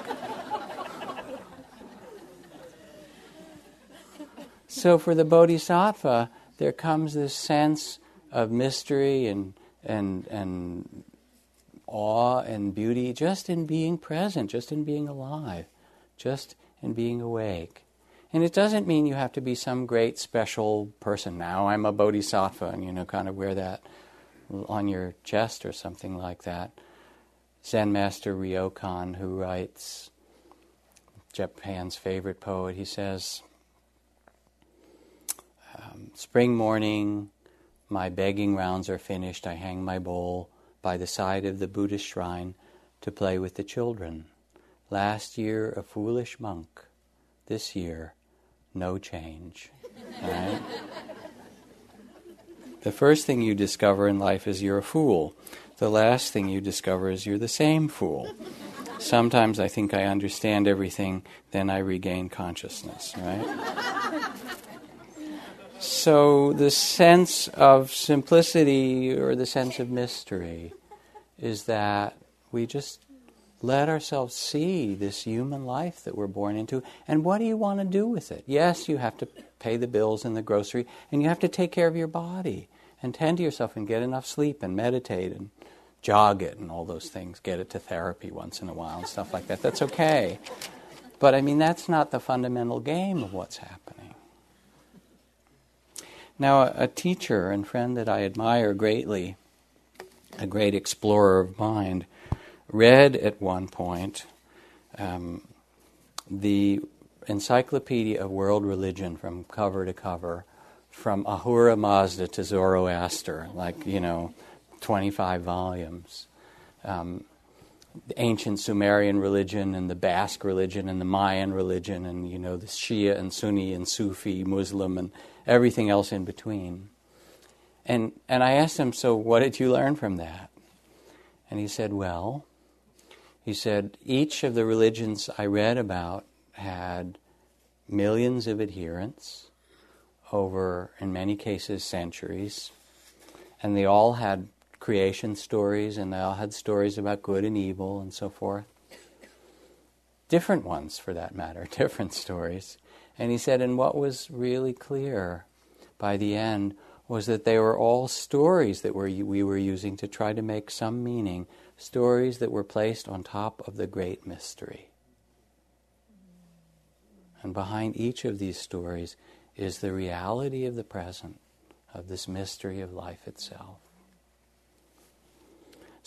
So for the Bodhisattva, there comes this sense of mystery and, and, and awe and beauty just in being present, just in being alive, just in being awake. And it doesn't mean you have to be some great special person. Now I'm a bodhisattva, and you know, kind of wear that on your chest or something like that. Zen master Ryokan, who writes Japan's favorite poet, he says, Um, spring morning, my begging rounds are finished. I hang my bowl by the side of the Buddhist shrine to play with the children. Last year, a foolish monk. This year, no change. Right? the first thing you discover in life is you're a fool. The last thing you discover is you're the same fool. Sometimes I think I understand everything, then I regain consciousness, right? So the sense of simplicity or the sense of mystery is that we just let ourselves see this human life that we're born into and what do you want to do with it? Yes, you have to pay the bills in the grocery and you have to take care of your body and tend to yourself and get enough sleep and meditate and jog it and all those things, get it to therapy once in a while and stuff like that. That's okay. But I mean, that's not the fundamental game of what's happening. Now, a, teacher and friend that I admire greatly, a great explorer of mind, read at one point um, the Encyclopedia of World Religion from cover to cover, from Ahura Mazda to Zoroaster, like, you know, 25 volumes. Um, the ancient Sumerian religion and the Basque religion and the Mayan religion and you know the Shia and Sunni and Sufi Muslim and everything else in between. And and I asked him, so what did you learn from that? And he said, well, he said each of the religions I read about had millions of adherents over, in many cases, centuries, and they all had creation stories, and they all had stories about good and evil and so forth. Different ones, for that matter, different stories. And he said, and what was really clear by the end was that they were all stories that were, we were using to try to make some meaning, stories that were placed on top of the great mystery. And behind each of these stories is the reality of the present, of this mystery of life itself.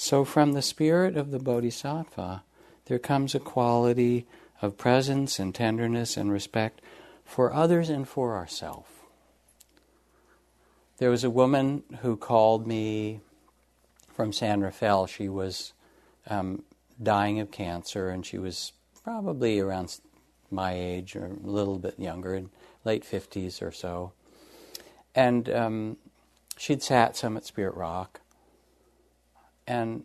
So, from the spirit of the Bodhisattva, there comes a quality of presence and tenderness and respect for others and for ourselves. There was a woman who called me from San Rafael. She was um, dying of cancer, and she was probably around my age or a little bit younger, in late 50s or so. And um, she'd sat some at Spirit Rock, and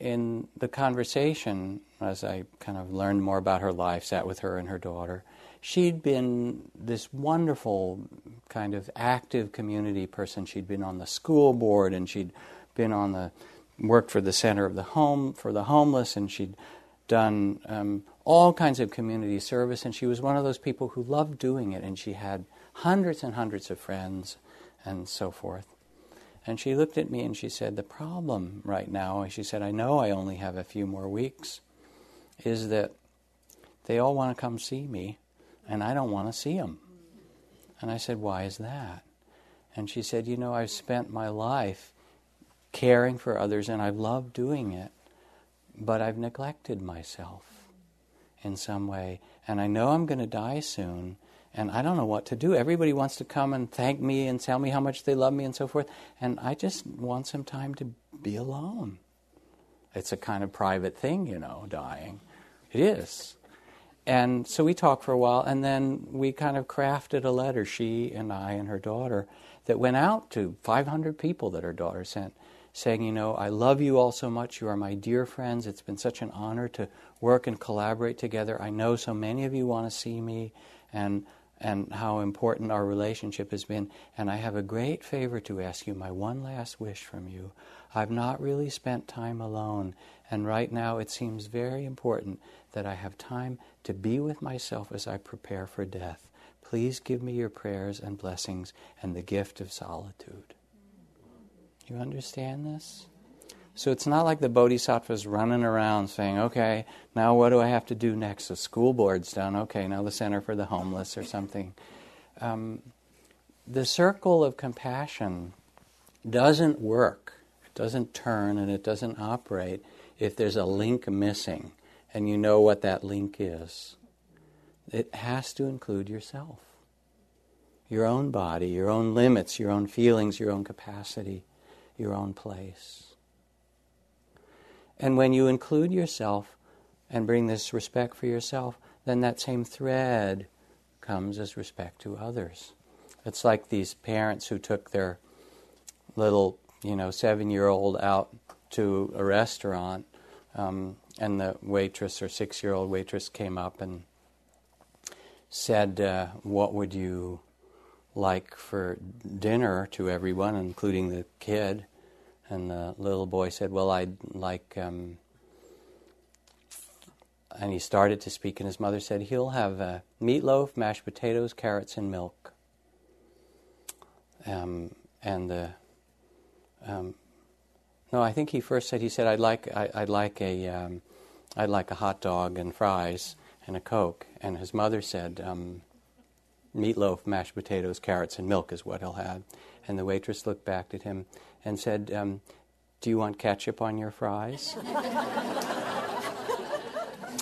in the conversation, as I kind of learned more about her life, sat with her and her daughter, she'd been this wonderful kind of active community person. She'd been on the school board and she'd been on the worked for the center of the home for the homeless and she'd done um, all kinds of community service. And she was one of those people who loved doing it. And she had hundreds and hundreds of friends and so forth and she looked at me and she said, The problem right now, she said, I know I only have a few more weeks, is that they all want to come see me and I don't want to see them. And I said, Why is that? And she said, You know, I've spent my life caring for others and I've loved doing it, but I've neglected myself in some way. And I know I'm going to die soon and I don't know what to do. Everybody wants to come and thank me and tell me how much they love me and so forth, and I just want some time to be alone. It's a kind of private thing, you know, dying. It is. And so we talked for a while, and then we kind of crafted a letter, she and I and her daughter, that went out to 500 people that her daughter sent, saying, You know, I love you all so much. You are my dear friends. It's been such an honor to work and collaborate together. I know so many of you want to see me, and and how important our relationship has been. And I have a great favor to ask you, my one last wish from you. I've not really spent time alone, and right now it seems very important that I have time to be with myself as I prepare for death. Please give me your prayers and blessings and the gift of solitude. You understand this? So it's not like the bodhisattva's running around saying, okay, now what do I have to do next? The school board's done. Okay, now the Center for the Homeless or something. Um, the circle of compassion doesn't work, it doesn't turn, and it doesn't operate if there's a link missing and you know what that link is. It has to include yourself. your own body, your own limits, your own feelings, your own capacity, your own place. And when you include yourself and bring this respect for yourself, then that same thread comes as respect to others. It's like these parents who took their little, you know, seven year old out to a restaurant, um, and the waitress or six year old waitress came up and said, uh, What would you like for dinner to everyone, including the kid? And the little boy said, Well, I'd like. Um, and he started to speak, and his mother said, He'll have uh, meatloaf, mashed potatoes, carrots, and milk. Um, and the um, no, I think he first said he said I'd like I, would like a um, I'd like a hot dog and fries and a coke, and his mother said um, meatloaf, mashed potatoes, carrots, and milk is what he'll have. And the waitress looked back at him and said, um, "Do you want ketchup on your fries?"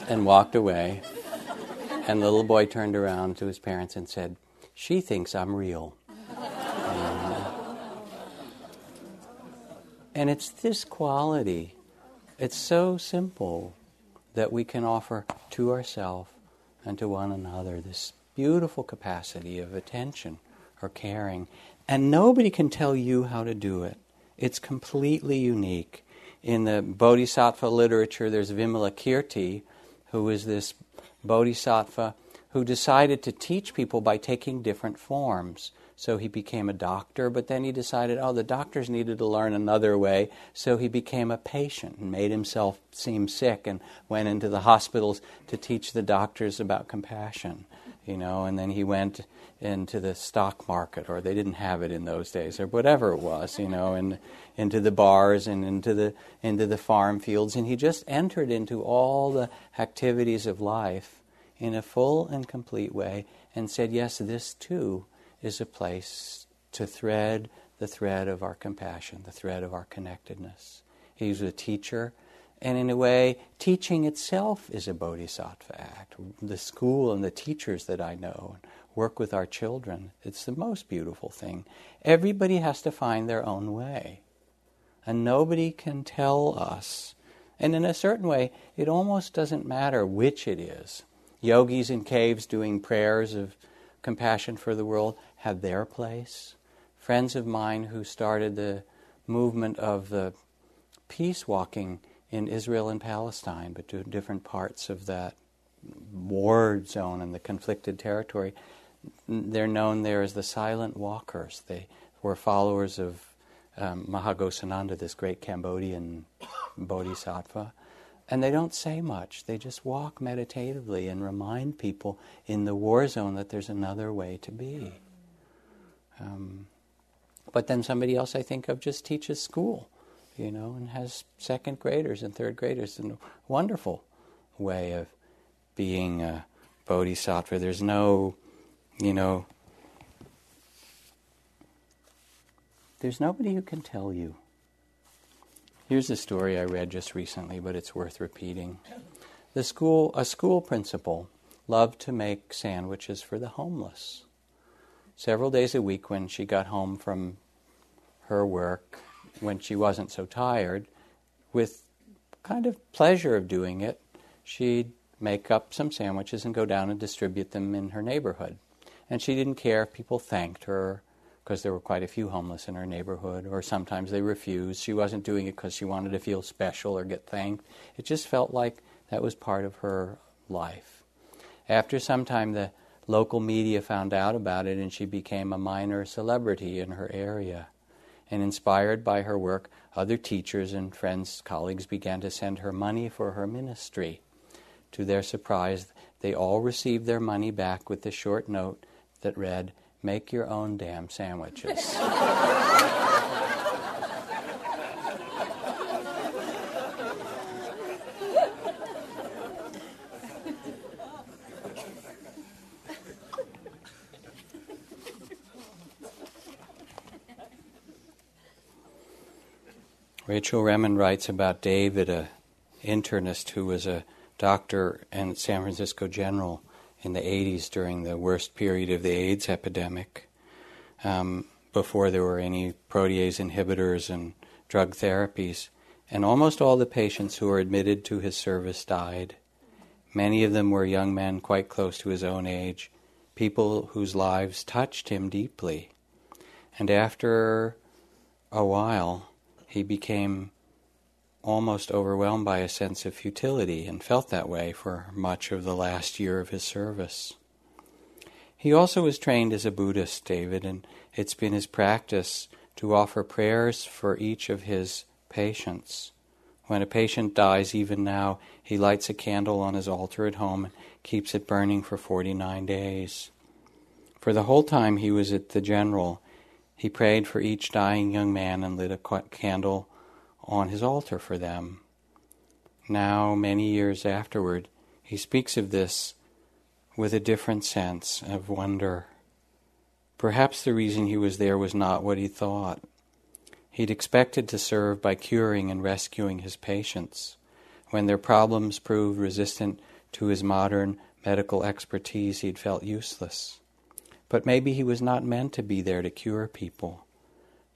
and walked away. And the little boy turned around to his parents and said, "She thinks I'm real." And it's this quality, it's so simple that we can offer to ourselves and to one another this beautiful capacity of attention or caring. And nobody can tell you how to do it. It's completely unique. In the Bodhisattva literature, there's Vimalakirti, who is this Bodhisattva who decided to teach people by taking different forms. So he became a doctor, but then he decided, oh, the doctors needed to learn another way. So he became a patient and made himself seem sick and went into the hospitals to teach the doctors about compassion. You know, and then he went into the stock market, or they didn't have it in those days, or whatever it was, you know, and into the bars and into the into the farm fields, and he just entered into all the activities of life in a full and complete way, and said, yes, this too is a place to thread the thread of our compassion, the thread of our connectedness. He's a teacher, and in a way, teaching itself is a bodhisattva act. The school and the teachers that I know work with our children, it's the most beautiful thing. Everybody has to find their own way, and nobody can tell us. And in a certain way, it almost doesn't matter which it is. Yogis in caves doing prayers of compassion for the world have their place. Friends of mine who started the movement of the peace walking in Israel and Palestine, but to different parts of that war zone and the conflicted territory, they're known there as the silent walkers. They were followers of um, Maha Ghosananda, this great Cambodian bodhisattva. And they don't say much. They just walk meditatively and remind people in the war zone that there's another way to be. Um, but then somebody else I think of just teaches school, you know, and has second graders and third graders in a wonderful way of being a bodhisattva. There's no, you know, there's nobody who can tell you Here's a story I read just recently, but it's worth repeating. The school, a school principal loved to make sandwiches for the homeless. Several days a week, when she got home from her work, when she wasn't so tired, with kind of pleasure of doing it, she'd make up some sandwiches and go down and distribute them in her neighborhood. And she didn't care if people thanked her because there were quite a few homeless in her neighborhood, or sometimes they refused. She wasn't doing it because she wanted to feel special or get thanked. It just felt like that was part of her life. After some time, the local media found out about it, and she became a minor celebrity in her area. And inspired by her work, other teachers and friends, colleagues began to send her money for her ministry. To their surprise, they all received their money back with a short note that read, Make your own damn sandwiches. Rachel Remen writes about David, a internist who was a doctor and San Francisco General in the 80s during the worst period of the AIDS epidemic. um, before there were any protease inhibitors and drug therapies. And almost all the patients who were admitted to his service died. Many of them were young men quite close to his own age, people whose lives touched him deeply. And after a while, he became almost overwhelmed by a sense of futility and felt that way for much of the last year of his service. He also was trained as a Buddhist, David, and it's been his practice to offer prayers for each of his patients. When a patient dies, even now, he lights a candle on his altar at home and keeps it burning for 49 days. For the whole time he was at the general, he prayed for each dying young man and lit a candle on his altar for them. Now, many years afterward, he speaks of this with a different sense of wonder. Perhaps the reason he was there was not what he thought. He'd expected to serve by curing and rescuing his patients. When their problems proved resistant to his modern medical expertise, he'd felt useless. But maybe he was not meant to be there to cure people.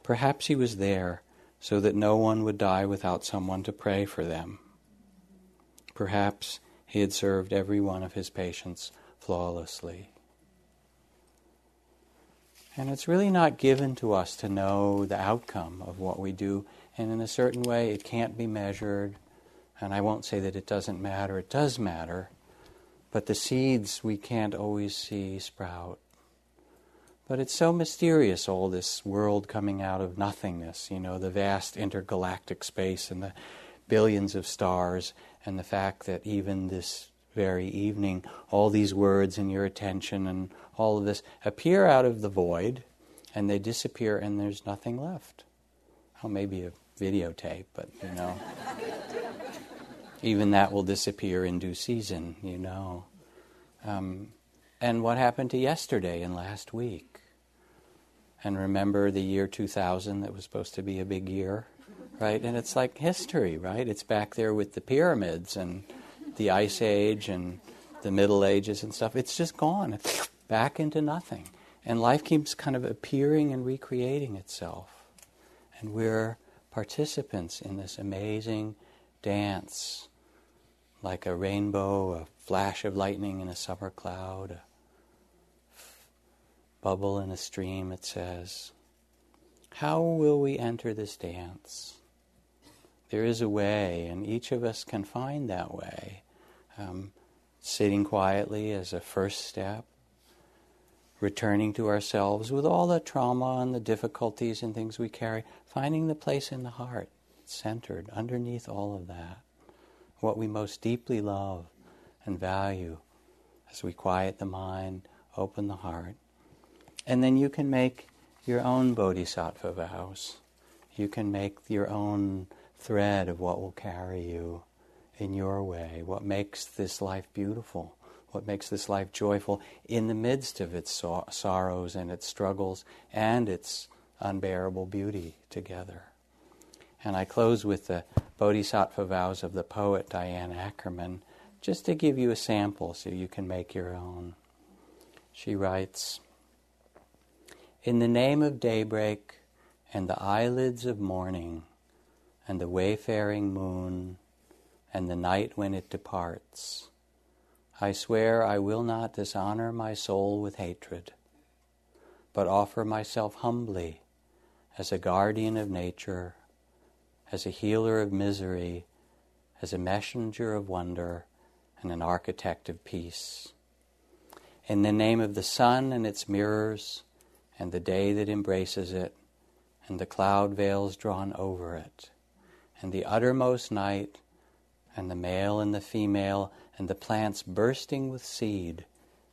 Perhaps he was there so that no one would die without someone to pray for them. Perhaps he had served every one of his patients flawlessly. And it's really not given to us to know the outcome of what we do. And in a certain way, it can't be measured. And I won't say that it doesn't matter, it does matter. But the seeds we can't always see sprout. But it's so mysterious, all this world coming out of nothingness, you know, the vast intergalactic space and the billions of stars, and the fact that even this very evening, all these words and your attention and all of this appear out of the void and they disappear and there's nothing left. Well, maybe a videotape, but you know. even that will disappear in due season, you know. Um, and what happened to yesterday and last week? And remember the year 2000 that was supposed to be a big year, right? And it's like history, right? It's back there with the pyramids and the Ice Age and the Middle Ages and stuff. It's just gone. It's back into nothing. And life keeps kind of appearing and recreating itself. And we're participants in this amazing dance, like a rainbow, a flash of lightning in a summer cloud, bubble in a stream, it says. How will we enter this dance? There is a way, and each of us can find that way. Um, sitting quietly as a first step, returning to ourselves with all the trauma and the difficulties and things we carry, finding the place in the heart, centered underneath all of that, what we most deeply love and value as we quiet the mind, open the heart. And then you can make your own bodhisattva vows. You can make your own thread of what will carry you in your way, what makes this life beautiful what makes this life joyful in the midst of its so- sorrows and its struggles and its unbearable beauty together. And I close with the Bodhisattva vows of the poet Diane Ackerman, just to give you a sample so you can make your own. She writes In the name of daybreak and the eyelids of morning and the wayfaring moon and the night when it departs, I swear I will not dishonor my soul with hatred, but offer myself humbly as a guardian of nature, as a healer of misery, as a messenger of wonder, and an architect of peace. In the name of the sun and its mirrors, and the day that embraces it, and the cloud veils drawn over it, and the uttermost night, and the male and the female, and the plants bursting with seed,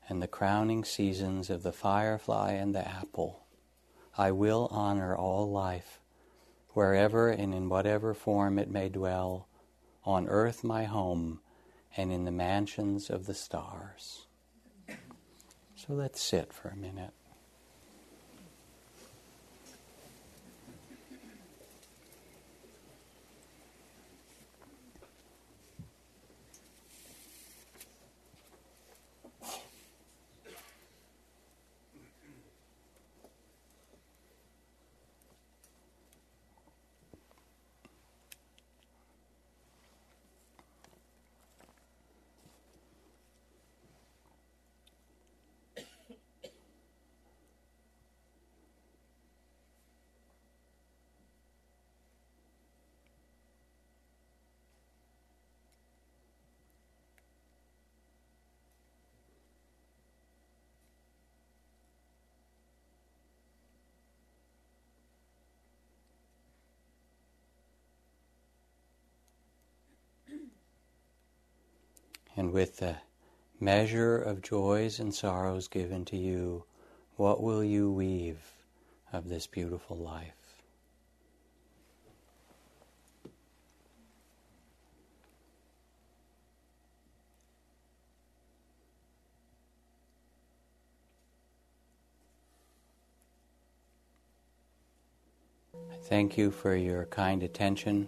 and the crowning seasons of the firefly and the apple. I will honor all life, wherever and in whatever form it may dwell, on earth my home, and in the mansions of the stars. So let's sit for a minute. And with the measure of joys and sorrows given to you, what will you weave of this beautiful life? Thank you for your kind attention.